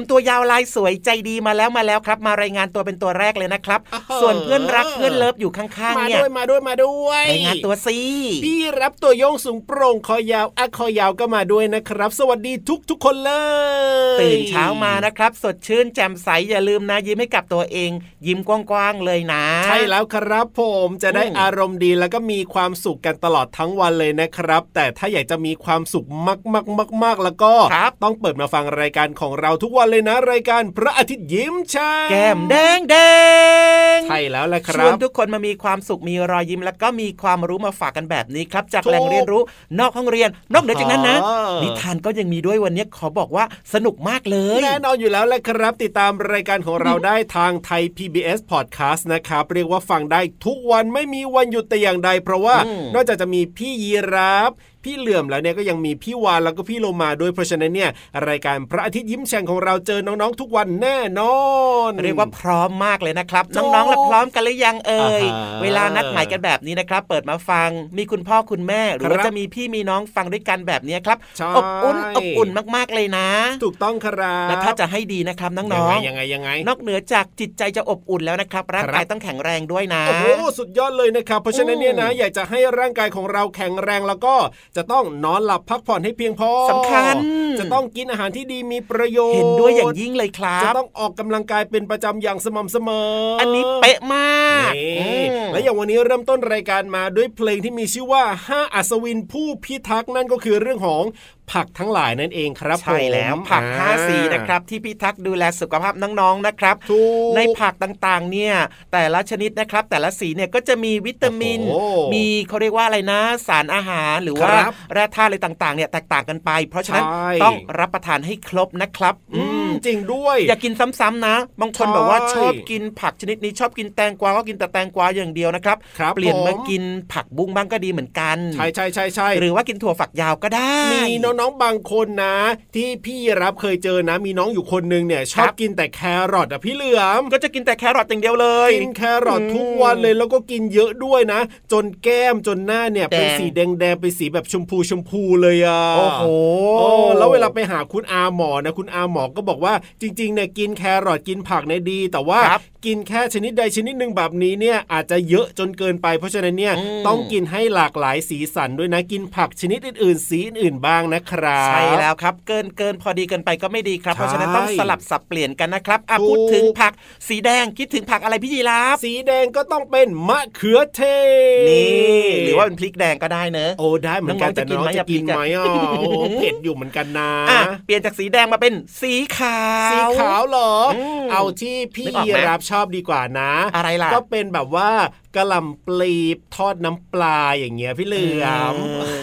ดีครับพี่เหลือมตัวยาวลายสวยใจดีมาแล้วมาแล้วครับ มารายงานตัวเป็นตัวแรกเลยนะครับโอ้โหส่วนเพื่อนรักเพื่อนเลิฟอยู่ข้างๆมาเนี่ยด้วยมาด้วยมาด้วยรายงานตัวสิพี่รับตัวโยงสูงโปร่งคอยาวอะคอยาวก็มาด้วยนะครับ สวัสดีทุกทุกๆคนเลย ตื่นเช้ามานะครับ สดชื่นแจ่มใสอย่าลืมนะยิ้มให้กับตัวเอง ยิ้มกว้างๆเลยนะ ใช่แล้วครับผมจะได้อืมอารมณ์ดีแล้วก็มีความสุขกันตลอดทั้งวันเลยนะครับ แต่ถ้าอยากจะมีความสุขมากๆๆๆแล้วก็ครับต้องเปิดมาฟังรายการของเราทุกวันเลยนะ รายการพระอาทิตย์ยิ้มช่างแก้มแดงแดงใช่แล้วแหละคชรัวนบทุกคนมามีความสุขมีรอยยิ้มแล้วก็มีความรู้มาฝากกันแบบนี้ครับ จากถูกแหล่งเรียนรู้นอกห้องเรียน นอกเหนือจากนั้นนะอ๋อนิทานก็ยังมีด้วยวันนี้ขอบอกว่าสนุกมากเลยแน่นอนอยู่แล้วแหละครับ ติดตามรายการของเราได้ทางไทย PBS Podcast นะครับเรียกว่าฟังได้ทุกวันไม่มีวันหยุดแต่อย่างใด เพราะว่าอืมนอกจากจะมีพี่ยีราฟพี่เหลื่อมแล้วเนี่ยก็ยังมีพี่วานแล้วก็พี่โลมาด้วยเพราะฉะนั้นเนี่ยรายการพระอาทิตย์ยิ้มแฉ่งของเราเจอน้องๆทุกวันแน่นอน เรียกว่าพร้อมมากเลยนะครับถูกน้องๆและพร้อมกันหรือยังเอ่ยอ่าฮะเวลานัดหมายกันแบบนี้นะครับ เปิดมาฟังมีคุณพ่อคุณแม่ หรือว่าครับจะมีพี่มีน้องฟังด้วยกันแบบนี้ครับใช่อบอุ่นอบอุ่นมากๆเลยนะ ถูกต้องครับและถ้าจะให้ดีนะครับน้ยัองไงๆยังไงยังไงนอกเหนือจากจิตใจจะอบอุ่นแล้วนะครับร่างกายต้องแข็งแรงด้วยนะโอ้โหสุดยอดเลยนะครับ เพราะฉะนั้นเนี่ยนะอืมอยากจะให้ร่างกายของเราแข็งแรงแล้วก็จะต้องนอนหลับพักผ่อนให้เพียงพอสำคัญ จะต้องกินอาหารที่ดีมีประโยชน์เห็นด้วยอย่างยิ่งเลยครัจะบต้องออกกำลังกายเป็นประจำอย่างสม่ำเสมออัอันนี้เป๊ะมากนี่อืมและอย่างวันนี้เริ่มต้นรายการมาด้วยเพลงที่มีชื่อว่าห้าอัศวินผู้พิทักษ์นั่นก็คือเรื่องของ ผักทั้งหลายนั่นเองครับใช่แล้วผมผักอ่ห้าสีนะครับที่พิทักษ์ดูแลสุขภาพน้องๆนะครับถูกในผักต่างๆเนี่ยแต่ละชนิดนะครับ แต่ละสีเนี่ยก็จะมีวิตามินโอ้โหมีเขาเรียกว่าอะไรนะ สารอาหารหรือว่าครับแร่ธาตุอะไรต่างๆเนี่ยแตกต่างกันไป เพราะฉะนั้นใช่ต้องรับประทานให้ครบนะครับ อืม ริง ๆ ด้วย อย่ากินซ้ำๆนะ บางคนใช่แบบว่าชอบกินผักชนิดนี้ชอบกินแตงกวาก็กินแต่แตงกวาอย่างเดียวนะครับครับเปลี่ยนมาผมกินผักบุ้งบ้างก็ดีเหมือนกัน ใช่ใช่ใช่ใช่หรือว่ากินถั่วฝักยาวก็ได้ มีน้องๆบางคนนะ ที่พี่ยีราฟเคยเจอนะ มีน้องอยู่คนนึงเนี่ยชอบกินแต่แครอทอะพี่เหลือมก็จะกินแต่แครอทอย่างเดียวเลยกินแครอททุกวันเลยแล้วก็กินเยอะด้วยนะ จนแก้มจนหน้าเนี่ยแดงเป็นสีแดงๆเป็นสีแบบชมพูชมพูเลยอะโอ้โหโอ้แล้วเวลาไปหาคุณอาหมอนะคุณอาหมอก็บอกว่าจริงๆเนี่ยกินแครอทกินผักเนี่ยดี แต่ว่าครับกินแค่ชนิดใดชนิดหนึ่งแบบนี้เนี่ยอาจจะเยอะจนเกินไป เพราะฉะนั้นเนี่ยอืมต้องกินให้หลากหลายสีสันด้วยนะกินผักชนิดอื่นๆ สีอื่นๆบ้างนะครับ ใช่แล้วครับ เกินเกินพอดีเกินไปก็ไม่ดีครับ เพราะฉะนั้นต้องใช่สลับสับเปลี่ยนกันนะครับอะถูกพูดถึงผักสีแดงคิดถึงผักอะไรพี่ยีราฟสีแดงก็ต้องเป็นมะเขือเทศนี่หรือว่าเป็นพริกแดงก็ได้เนอะโอ้ได้เหมือนกันน้องๆแต่น้องจะจะกิกินนไหมไหมอะอะโอ้เผ็ดอยู่เหมือนกันนะอะเปลี่ยนจากสีแดงมาเป็นสีขาวสีขาวเหรออมเอาที่พี่นึกออกไหมรับชอบดีกว่านะ อะไรล่ะ ก็เป็นแบบว่ากะหล่ำปลีทอดน้ำปลาอย่างเงี้ยพี่เหลือมเออ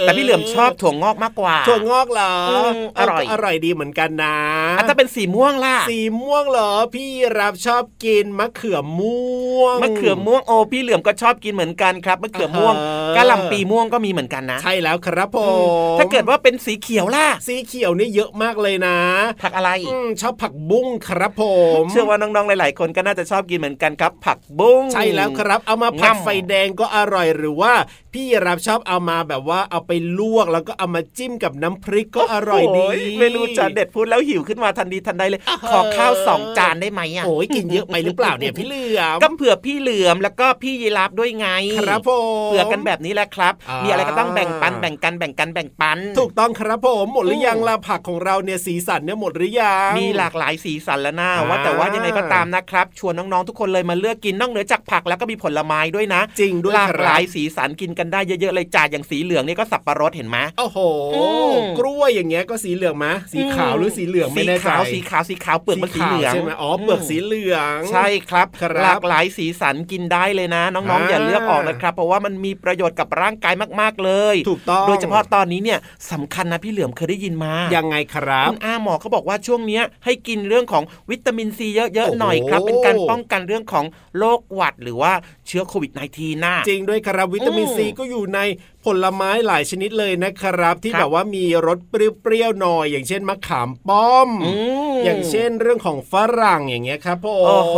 แต่พี่เหลือมชอบถั่วงอกมากกว่าถั่วงอกเหรอมอร่อยเก็อร่อยดีเหมือนกันนะอะถ้าเป็นสีม่วงล่ะสีม่วงเหรอ พี่รับชอบกินมะเขือม่วงมะเขือม่วงโอพี่เหลือมก็ชอบกินเหมือนกันครับมะเขือม่วงอ่าฮะกะหล่ำปีม่วงก็มีเหมือนกันนะ ใช่แล้วครับผอืมมถ้าเกิดว่าเป็นสีเขียวล่ะ สีเขียวนี่เยอะมากเลยนะ ผักอะไรอืมชอบผักบุ้งครับผม เชื่อว่าน้องๆหลาย ๆ คนก็น่าจะชอบกินเหมือนกันครับ ผักบุ้งใช่แล้วครับเอามาผัดง่ำไฟแดงก็อร่อยหรือว่า พี่รับชอบเอามาแบบว่าเอาไปลวกแล้วก็เอามาจิ้มกับน้ำพริกก็อร่อยดีโเมนูจานเด็ดพูดแล้วหิวขึ้นมาทันทีทันใดเลย ขอข้าวสองจานได้ไหมอะโอ้ยกินเยอะไปหรือเปล่าเนี่ยพี่เหลือมก็เผื่อพี่เหลือมแล้วก็พี่ยีราฟด้วยไง ครับผมเผื่อกันแบบนี้แหละครับอ่ามีมีอะไรก็ต้องแบ่งปันแบ่งกันแบ่งกันแบ่งปัน ถูกต้องครับผมหมดหรือยังล่ะผักของเราเนี่ยสีสันเนี่ยหมดหรือยังมีหลากหลายสีสันแล้วนะอ่าว่าแต่ว่ายังไงก็ตามนะครับ ชวนน้องๆทุกคนเลยมาเลือกกินนอกเหนือจากผักแล้วก็มีผลไม้ด้วยนะ จริงด้วยหลากครับหลายสีสันกินกันได้เยอะๆเลยจ่าอย่างสีเหลืองนี่ก็สับปะรดเห็นไหมโอ้โหอืมกล้วยอย่างเงี้ยก็สีเหลืองมะสีขาวหรือสีเหลืองไม่แน่สีใจขาวสีขาวสีขาวเปลือกมันสีเหลืองใช่ไหมอ๋อเปลือกสีเหลือง ใช่ครับครับหลากหลายสีสันกินได้เลยนะ น้องๆอ่าอย่าเลือกออกนะครับ เพราะว่ามันมีประโยชน์กับร่างกายมากๆเลย ถูกต้องโดยเฉพาะตอนนี้เนี่ยสำคัญนะพี่เหลือมเคยได้ยินมายังไงครับคุณอาหมอเขาบอกว่าช่วงเนี้ยให้กินเรื่องของวิตามินซีเยอะโอ้โหๆหน่อยครับเป็นการป้องกันเรื่องของโรคหวัดหรือว่าเชื้อโควิด -19 น่ะจริงด้วยครับวิตามินอืมซีก็อยู่ใน ผลไม้หลายชนิดเลยนะครับ ที่ครับแบบว่ามีรสเปรี้ยวๆหน่อย อย่างเช่นมะขามป้อมอืมอย่างเช่นเรื่องของฝรั่งอย่างเงี้ยครับผมโอ้โห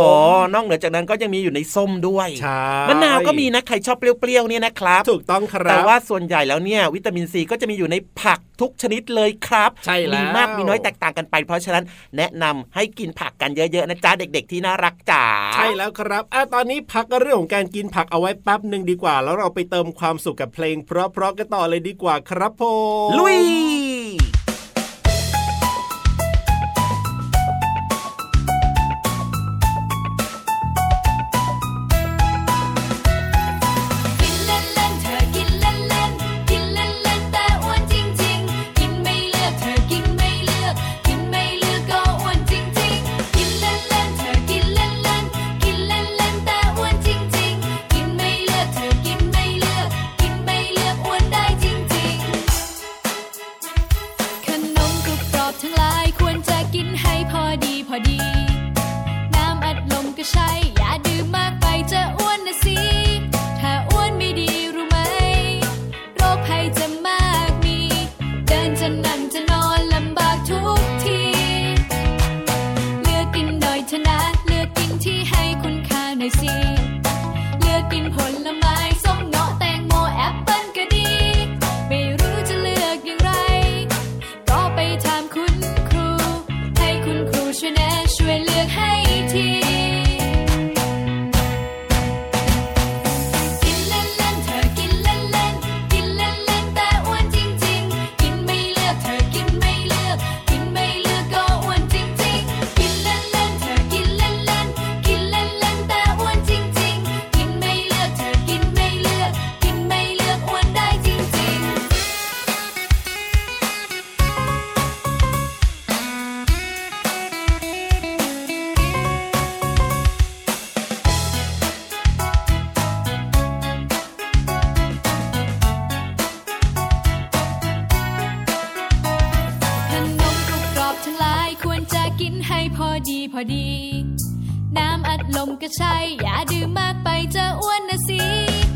นอกเหนือจากนั้นก็ยังมีอยู่ในส้มด้วยใช่มะนาวก็มีนะใครชอบเปรี้ยวๆเนี่ยนะครับ ถูกต้องครับแต่ว่าส่วนใหญ่แล้วเนี่ยวิตามินซีก็จะมีอยู่ในผักทุกชนิดเลยครับใช่แล้วมีมากมีน้อยแตกต่างกันไป เพราะฉะนั้นแนะนำให้กินผักกันเยอะๆนะจ๊ะเด็ก ๆ ที่น่ารักจ๋าใช่แล้วครับอะตอนนี้พักเรื่องของการกินผักเอาไว้แป๊บหนึ่งดีกว่า แล้วเราไปเติมความสุขกับเพลงเพราะๆกันต่อเลยดีกว่าครับผมลุย กินหน่อยเถอะนะเลือกกินที่ให้คุณค่าหน่อยสิ เลือกกินผลไม้ อดี น้ำอัดลมก็ใช่ อย่าดื่มมากไปจะอ้วนนะสิ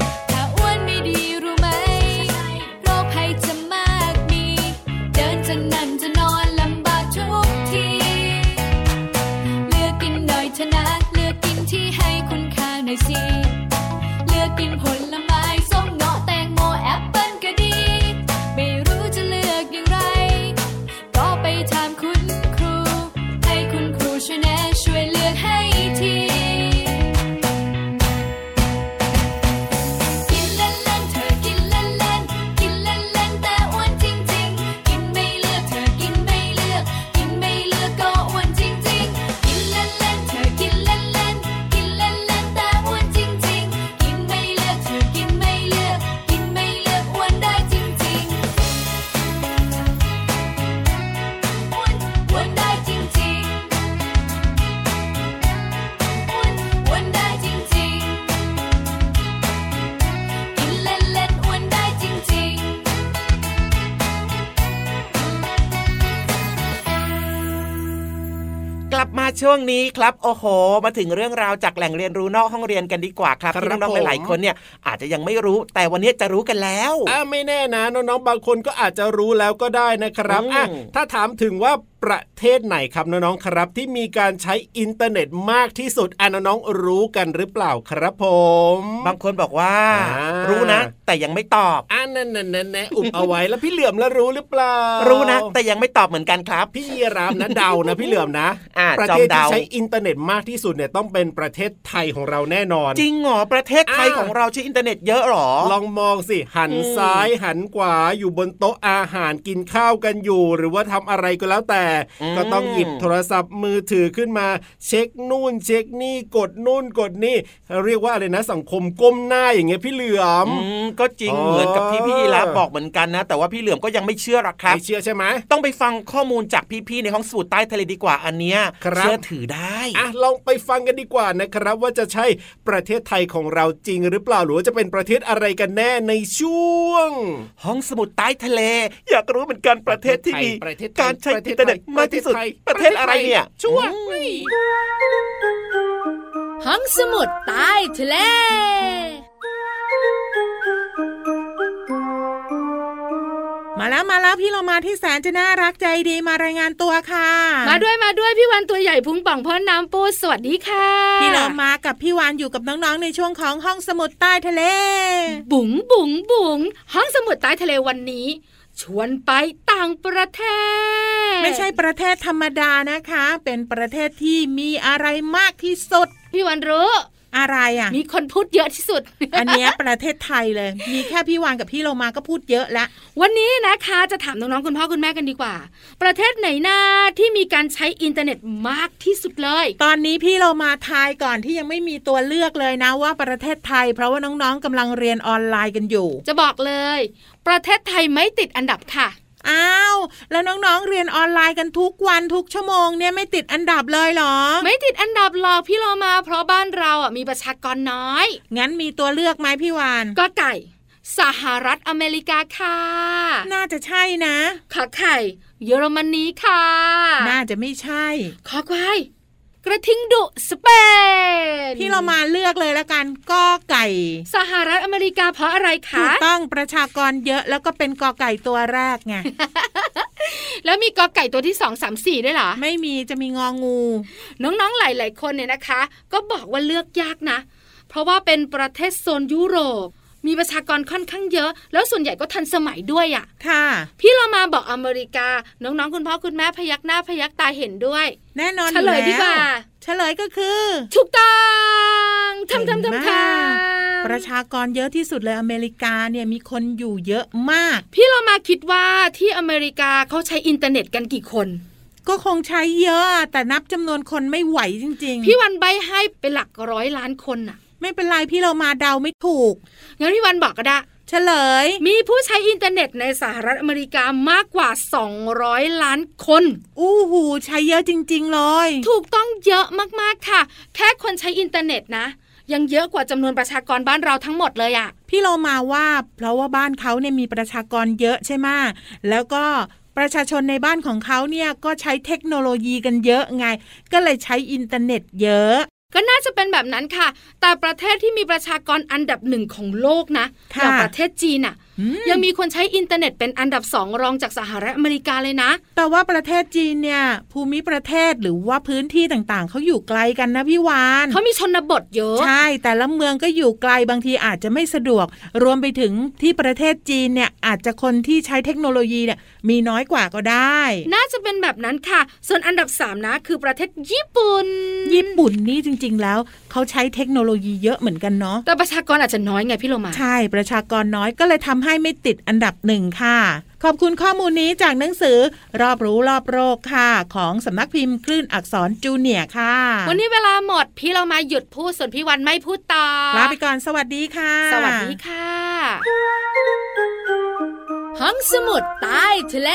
ช่วงนี้ครับโอ้โห มาถึงเรื่องราวจากแหล่งเรียนรู้นอกห้องเรียนกันดีกว่าครับครับที่น้องผมๆหลายๆคนเนี่ยอาจจะยังไม่รู้แต่วันนี้จะรู้กันแล้วอ่าไม่แน่นะน้องๆบางคนก็อาจจะรู้แล้วก็ได้นะครับอืมอะถ้าถามถึงว่า ประเทศไหนครับน้องๆครับ ที่มีการใช้อินเทอร์เน็ตมากที่สุดอะน้องๆรู้กันหรือเปล่าครับผม บางคนบอกว่าอ่ารู้นะ แต่ยังไม่ตอบอ่านั่นนั่นนั่นๆๆอุบเอาไว้แล้วพี่เหลือมแล้วรู้หรือเปล่า รู้นะ แต่ยังไม่ตอบเหมือนกันครับ พี่ยีรามนะเดานะพี่เหลือมนะอ่าประจอเทมศเดาที่ใช้อินเทอร์เน็ตมากที่สุดเนี่ยต้องเป็นประเทศไทยของเราแน่นอน จริงเหรอประเทศไทยอ่าของเราใช้อินเทอร์เน็ตเยอะเหรอ ลองมองสิหันอืมซ้ายหันขวาอยู่บนโต๊ะอาหารกินข้าวกันอยู่ หรือว่าทำอะไรก็แล้วแต่ก็ต้องหยิบโทรศัพท์มือถือขึ้นมา เช็คนู่น เช็คนี่กดนู่นกดนี่ เรียกว่าอะไรนะสังคมก้มหน้าอย่างเงี้ยพี่เหลือมอืมก็จริงอ๋อเหมือนกับที่พี่ยีราฟบอกเหมือนกันนะ แต่ว่าพี่เหลือมก็ยังไม่เชื่อหรอกครับไม่เชื่อใช่ไหมต้องไปฟังข้อมูลจากพี่ๆในห้องสมุดใต้ทะเลดีกว่าอันเนี้ยครับเชื่อถือได้อะลองไปฟังกันดีกว่านะครับ ว่าจะใช่ประเทศไทยของเราจริงหรือเปล่าหรือว่าจะเป็นประเทศอะไรกันแน่ในช่วง ห้องสมุดใต้ทะเล อยากรู้เหมือนกันประเทศที่มีประเทศไทยการใช้ประเทอิศนเทอร์เน็ตไทยมากที่สุด ประเทศอะไรเนี่ยช่วงอืมห้องสมุดใต้ทะเลมาแล้วมาแล้วพี่เรามาที่แสนจะน่ารักใจดีมารายงานตัวค่ะ มาด้วยมาด้วยพี่วันตัวใหญ่พุงป่องพ่นน้ำปูสวัสดีค่ะ พี่เรามากับพี่วานอยู่กับน้องๆในช่วงของห้องสมุดใต้ทะเล บุ๋งบุ๋งบุ๋งห้องสมุดใต้ทะเลวันนี้ ชวนไปต่างประเทศ ไม่ใช่ประเทศธรรมดานะคะ เป็นประเทศที่มีอะไรมากที่สุด พี่วันรู้ อะไรอะ มีคนพูดเยอะที่สุด อันเนี้ยประเทศไทยเลย มีแค่พี่วานกับพี่เรามาก็พูดเยอะแล้ว วันนี้นะคะจะถามน้องๆคุณพ่อคุณแม่กันดีกว่า ประเทศไหนนาที่มีการใช้อินเทอร์เน็ตมากที่สุดเลย ตอนนี้พี่เรามาทายก่อนที่ยังไม่มีตัวเลือกเลยนะว่าประเทศไทย เพราะว่าน้องๆกำลังเรียนออนไลน์กันอยู่ จะบอกเลย ประเทศไทยไม่ติดอันดับค่ะ อ้าว แล้วน้องๆเรียนออนไลน์กันทุกวันทุกชั่วโมงเนี่ยไม่ติดอันดับเลยเหรอ ไม่ติดอันดับหรอกพี่โลมา เพราะบ้านเราอะมีประชากรน้อย งั้นมีตัวเลือกไหมพี่วานก็ไก่สหรัฐอเมริกาค่ะ น่าจะใช่นะขอไข่ เยอรมนีค่ะ น่าจะไม่ใช่ ขอควาย กระทิงดุสเปนพี่เรามาเลือกเลยละกันก็ไก่ สหรัฐอเมริกาเพราะอะไรถูคะกต้องประชากรเยอะแล้วก็เป็นกอไก่ตัวแรกไงแล้วมีกอไก่ตัวที่สองสามสี่ด้วยเหรอ ไม่มีจะมีงองู น้องๆหลาย ๆ คนเนี่ยนะคะ ก็บอกว่าเลือกยากนะ เพราะว่าเป็นประเทศโซนยุโรป มีประชากรค่อนข้างเยอะ แล้วส่วนใหญ่ก็ทันสมัยด้วยอะ่ะ ค่ะ พี่เรามาบอกอเมริกา น้องๆ คุณพ่อคุณแม่พยักหน้าพยักตาเห็นด้วย แน่นอนเฉลยอดีกว่าเฉลยก็คือถูกต้องทำทำเก่งทำมาทกำประชากรเยอะที่สุดเลยอเมริกาเนี่ยมีคนอยู่เยอะมาก พี่เรามาคิดว่าที่อเมริกาเขาใช้อินเทอร์เน็ตกันกี่คนก็คงใช้เยอะอะแต่นับจำนวนคนไม่ไหวจริง ๆ พี่วันใบให้เป็นหลักร้อยล้านคนน่ะ ไม่เป็นไรพี่เรามาเดาไม่ถูกงั้นพี่วันบอกก็ได้เฉลย มีผู้ใช้อินเทอร์เน็ตในสหรัฐอเมริกามากกว่า 200 ล้านคน อู้หูใช้เยอะจริง ๆ เลย ถูกต้องเยอะมากๆค่ะ แค่คนใช้อินเทอร์เน็ตนะยังเยอะกว่าจำนวนประชากรบ้านเราทั้งหมดเลยอะพี่เรามาว่าเพราะว่าบ้านเขาเนี่ยมีประชากรเยอะใช่ไหมแล้วก็ประชาชนในบ้านของเขาเนี่ยก็ใช้เทคโนโลยีกันเยอะไง ก็เลยใช้อินเทอร์เน็ตเยอะ ก็น่าจะเป็นแบบนั้นค่ะ แต่ประเทศที่มีประชากรอันดับหนึ่งของโลกนะค่ะอย่างประเทศจีนอะอืม ยังมีคนใช้อินเทอร์เน็ตเป็นอันดับสองรองจากสหรัฐอเมริกาเลยนะ แต่ว่าประเทศจีนเนี่ย ภูมิประเทศหรือว่าพื้นที่ต่างๆ เขาอยู่ไกลกันนะพี่วานเขามีชนบทเยอะ ใช่ แต่ละเมืองก็อยู่ไกลบางทีอาจจะไม่สะดวก รวมไปถึงที่ประเทศจีนเนี่ยอาจจะคนที่ใช้เทคโนโลยีเนี่ยมีน้อยกว่าก็ได้ น่าจะเป็นแบบนั้นค่ะ ส่วนอันดับสามนะคือประเทศญี่ปุ่น ญี่ปุ่นนี่จริง ๆ แล้วเขาใช้เทคโนโลยีเยอะเหมือนกันเนาะ แต่ประชากรอาจจะน้อยไงพี่โลมา ใช่ ประชากรน้อยก็เลยทำให้ไม่ติดอันดับหนึ่งค่ะ ขอบคุณข้อมูลนี้จากหนังสือรอบรู้รอบโรคค่ะ ของสำนักพิมพ์คลื่นอักษรจูเนียร์ค่ะ วันนี้เวลาหมดพี่เรามาหยุดพูดส่วนพี่วันไม่พูดต่อลาไปก่อนสวัสดีค่ะ สวัสดีค่ะห้องสมุดใต้ทะเล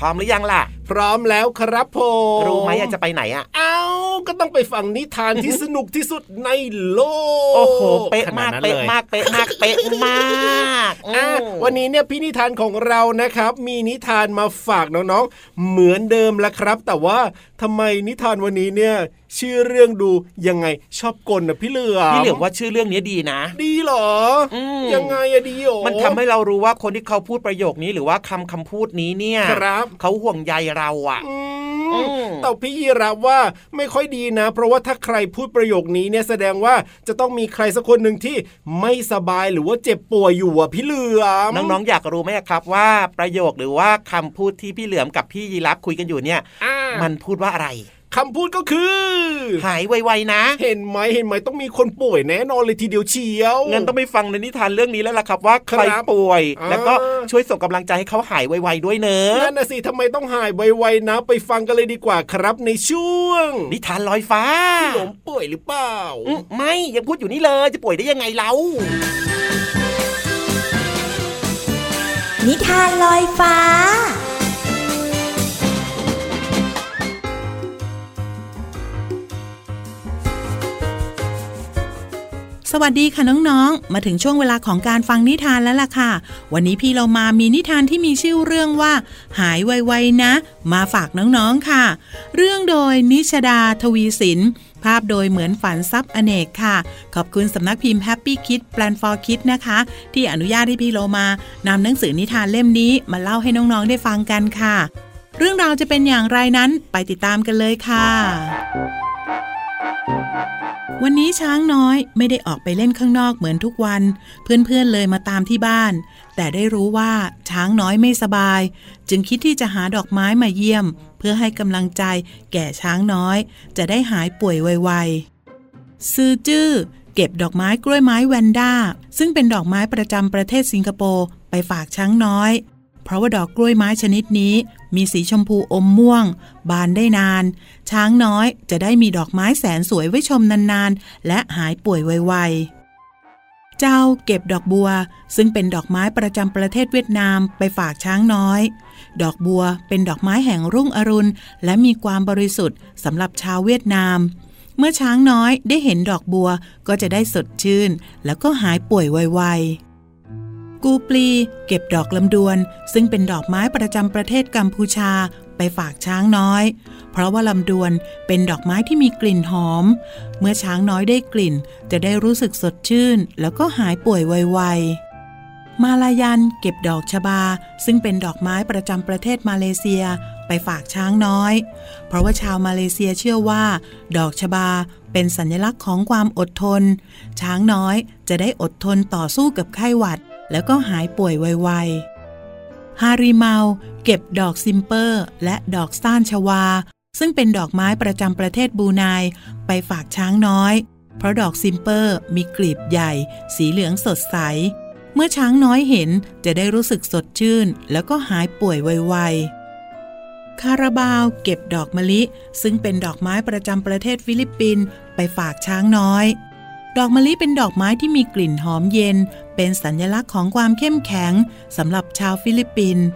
พร้อมหรือยังล่ะ พร้อมแล้วครับผมรู้ไหมอยากจะไปไหนอะ เอ้าก็ต้องไปฟังนิทานที่สนุกที่สุดในโลก โอ้โห เป๊ะมากขนดนั้นเป๊ะลยมาก เป๊ะมาก เป๊ะมากอะอืมวันนี้เนี่ยพี่นิทานของเรานะครับ มีนิทานมาฝากน้องๆ เหมือนเดิมละครับ แต่ว่าทำไมนิทานวันนี้เนี่ย ชื่อเรื่องดูยังไงชอบกลนะพี่เหลือมพี่เหลือมว่าชื่อเรื่องนี้ดีนะ ดีเหรออมยังไงอะดีเหรอมันทำให้เรารู้ว่าคนที่เขาพูดประโยคนี้หรือว่าคำคำพูดนี้เนี่ยครับเขาห่วงใยเราอะอือืมมแต่พี่ยีรับว่าไม่ค่อยดีนะ เพราะว่าถ้าใครพูดประโยคนี้เนี่ยแสดงว่าจะต้องมีใครสักคนหนึ่งที่ไม่สบายหรือว่าเจ็บป่วยอยู่อะพี่เหลือมน้องๆอยากรู้ไหมครับว่าประโยคหรือว่าคำพูดที่พี่เหลือมกับพี่ยีรับคุยกันอยู่เนี่ยอ่ามันพูดว่าอะไร คำพูดก็คือ หายไวๆนะ เห็นไหมเห็นไหมต้องมีคนป่วยแน่นอนเลยทีเดียวเชียวงั้นต้องไปฟังในนิทานเรื่องนี้แล้วล่ะครับว่าใครครับป่วยอ่าแล้วก็ช่วยส่งกำลังใจให้เขาหายไวๆด้วยเนอะนั่นนะสิทำไมต้องหายไวๆนะ ไปฟังกันเลยดีกว่าครับในช่วง นิทานลอยฟ้าหลมป่วยหรือเปล่าอืมไม่ยังพูดอยู่นี่เลยจะป่วยได้ยังไงเรานิทานลอยฟ้า สวัสดีค่ะน้องๆ มาถึงช่วงเวลาของการฟังนิทานแล้วล่ะค่ะ วันนี้พี่เรามามีนิทานที่มีชื่อเรื่องว่า หายไวๆนะ มาฝากน้องๆค่ะ เรื่องโดยนิชดาทวีสิน ภาพโดยเหมือนฝันซับอเนกค่ะ ขอบคุณสำนักพิมพ์ Happy Kid Plan for Kids นะคะ ที่อนุญาตให้พี่โลมานำหนังสือนิทานเล่มนี้มาเล่าให้น้องๆได้ฟังกันค่ะ เรื่องราวจะเป็นอย่างไรนั้นไปติดตามกันเลยค่ะ วันนี้ช้างน้อยไม่ได้ออกไปเล่นข้างนอกเหมือนทุกวัน เพื่อนๆเลยมาตามที่บ้าน แต่ได้รู้ว่าช้างน้อยไม่สบาย จึงคิดที่จะหาดอกไม้มาเยี่ยม เพื่อให้กำลังใจแก่ช้างน้อย จะได้หายป่วยไวๆซือจื้อเก็บดอกไม้กล้วยไม้แวนด้า ซึ่งเป็นดอกไม้ประจำประเทศสิงคโปร์ไปฝากช้างน้อย เพราะว่าดอกกล้วยไม้ชนิดนี้ มีสีชมพูอมม่วง บานได้นาน ช้างน้อยจะได้มีดอกไม้แสนสวยไว้ชมนานๆ และหายป่วยไวๆ เจ้าเก็บดอกบัว ซึ่งเป็นดอกไม้ประจำประเทศเวียดนามไปฝากช้างน้อย ดอกบัวเป็นดอกไม้แห่งรุ่งอรุณ และมีความบริสุทธิ์สำหรับชาวเวียดนาม เมื่อช้างน้อยได้เห็นดอกบัวก็จะได้สดชื่น แล้วก็หายป่วยไวๆ กูปลีเก็บดอกลำดวน ซึ่งเป็นดอกไม้ประจำประเทศกัมพูชาไปฝากช้างน้อย เพราะว่าลำดวนเป็นดอกไม้ที่มีกลิ่นหอม เมื่อช้างน้อยได้กลิ่น จะได้รู้สึกสดชื่น แล้วก็หายป่วยไวๆ มาลายันเก็บดอกชบา ซึ่งเป็นดอกไม้ประจำประเทศมาเลเซียไปฝากช้างน้อย เพราะว่าชาวมาเลเซียเชื่อว่า ดอกชบาเป็นสัญลักษณ์ของความอดทน ช้างน้อยจะได้อดทนต่อสู้กับไข้หวัด แล้วก็หายป่วยไวๆ ฮาริเมาเก็บดอกซิมเปอร์ และดอกซ่านชวา ซึ่งเป็นดอกไม้ประจำประเทศบูไนไปฝากช้างน้อย เพราะดอกซิมเปอร์มีกลีบใหญ่ สีเหลืองสดใส เมื่อช้างน้อยเห็นจะได้รู้สึกสดชื่น แล้วก็หายป่วยไวๆคาราบาวเก็บดอกมะลิ ซึ่งเป็นดอกไม้ประจำประเทศฟิลิปปินส์ไปฝากช้างน้อย ดอกมะลิเป็นดอกไม้ที่มีกลิ่นหอมเย็น เป็นสัญลักษณ์ของความเข้มแข็งสำหรับชาวฟิลิปปินส์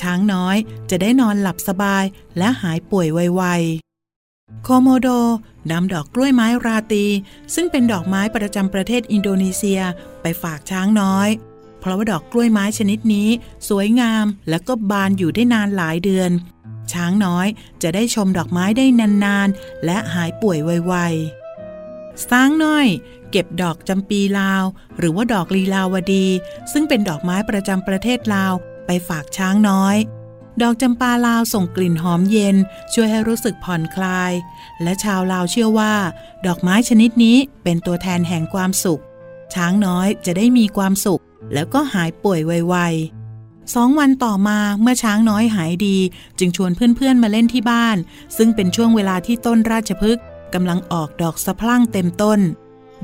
ช้างน้อยจะได้นอนหลับสบายและหายป่วยไวๆ โคโมโดนำดอกกล้วยไม้ราตี ซึ่งเป็นดอกไม้ประจำประเทศอินโดนีเซียไปฝากช้างน้อย เพราะว่าดอกกล้วยไม้ชนิดนี้ สวยงามและก็บานอยู่ได้นานหลายเดือน ช้างน้อยจะได้ชมดอกไม้ได้นานๆ และหายป่วยไวๆสร้างน้อย เก็บดอกจำปีลาว หรือว่าดอกลีลาวดี ซึ่งเป็นดอกไม้ประจำประเทศลาวไปฝากช้างน้อย ดอกจำปาลาวส่งกลิ่นหอมเย็น ช่วยให้รู้สึกผ่อนคลาย และชาวลาวเชื่อว่า ดอกไม้ชนิดนี้เป็นตัวแทนแห่งความสุข ช้างน้อยจะได้มีความสุข แล้วก็หายป่วยไวๆสองวันต่อมาเมื่อช้างน้อยหายดี จึงชวนเพื่อนๆมาเล่นที่บ้าน ซึ่งเป็นช่วงเวลาที่ต้นราชพฤกษ์กำลังออกดอกสะพรั่งเต็มต้น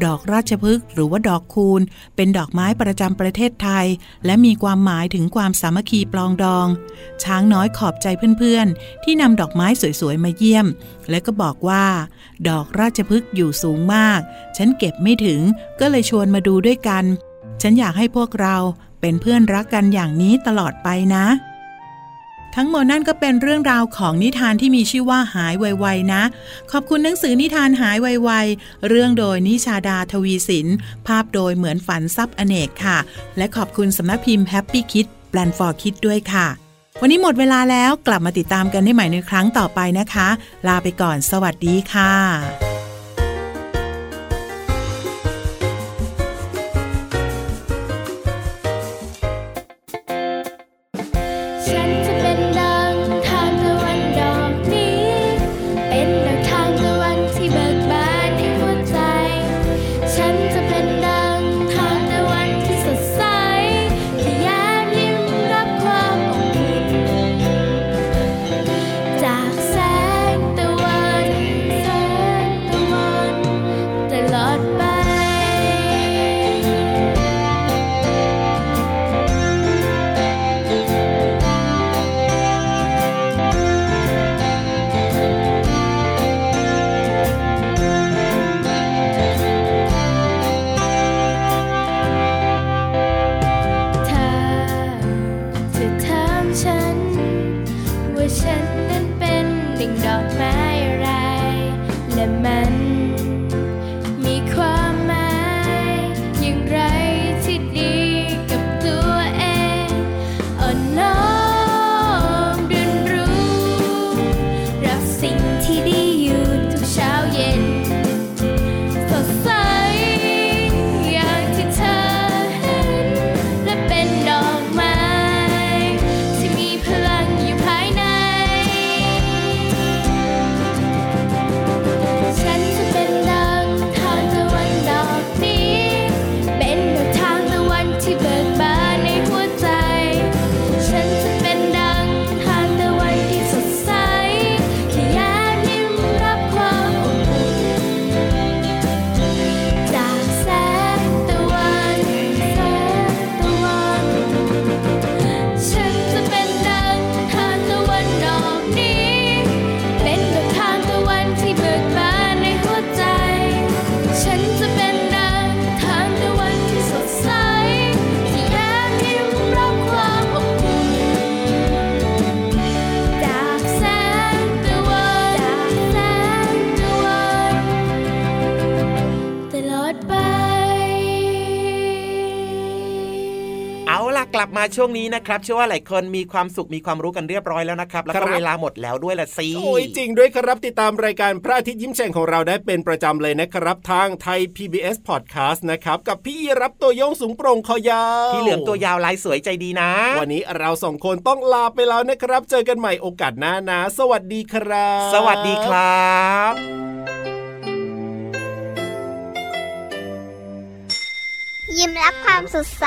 ดอกราชพฤกษ์หรือว่าดอกคูณ เป็นดอกไม้ประจำประเทศไทย และมีความหมายถึงความสามัคคีปลองดอง ช้างน้อยขอบใจเพื่อนๆ ที่นำดอกไม้สวยๆ มาเยี่ยม และก็บอกว่า ดอกราชพฤกษ์อยู่สูงมาก ฉันเก็บไม่ถึงก็เลยชวนมาดูด้วยกัน ฉันอยากให้พวกเราเป็นเพื่อนรักกันอย่างนี้ตลอดไปนะ ทั้งหมดนั่นก็เป็นเรื่องราวของนิทานที่มีชื่อว่าหายไวๆนะ ขอบคุณหนังสือนิทานหายไวๆ เรื่องโดยนิชาดาทวีสิน ภาพโดยเหมือนฝันซับอเนกค่ะ และขอบคุณสำนักพิมพ์ Happy Kids Plan for Kids ด้วยค่ะ วันนี้หมดเวลาแล้วกลับมาติดตามกันได้ใหม่ในครั้งต่อไปนะคะ ลาไปก่อนสวัสดีค่ะ ลับมาช่วงนี้นะครับเชื่อว่าหลายคนมีความสุขมีความรู้กันเรียบร้อยแล้วนะครับ แล้วคก็รับเวลาหมดแล้วด้วยละสิโอ้ยจริงด้วยครับติดตามรายการพระอาทิตย์ยิ้มแฉ่งของเราได้เป็นประจำเลยนะครับ ทางไทย PBS Podcast นะครับกับพี่รับตัวโยงสูงโปร่งคอยาวพี่เหลือมตัวยาวลายสวยใจดีนะ วันนี้เราสองคนต้องลาไปแล้วนะครับ เจอกันใหม่โอกาสหน้านะ สวัสดีครับ สวัสดีครับยิ้มรับความสดใส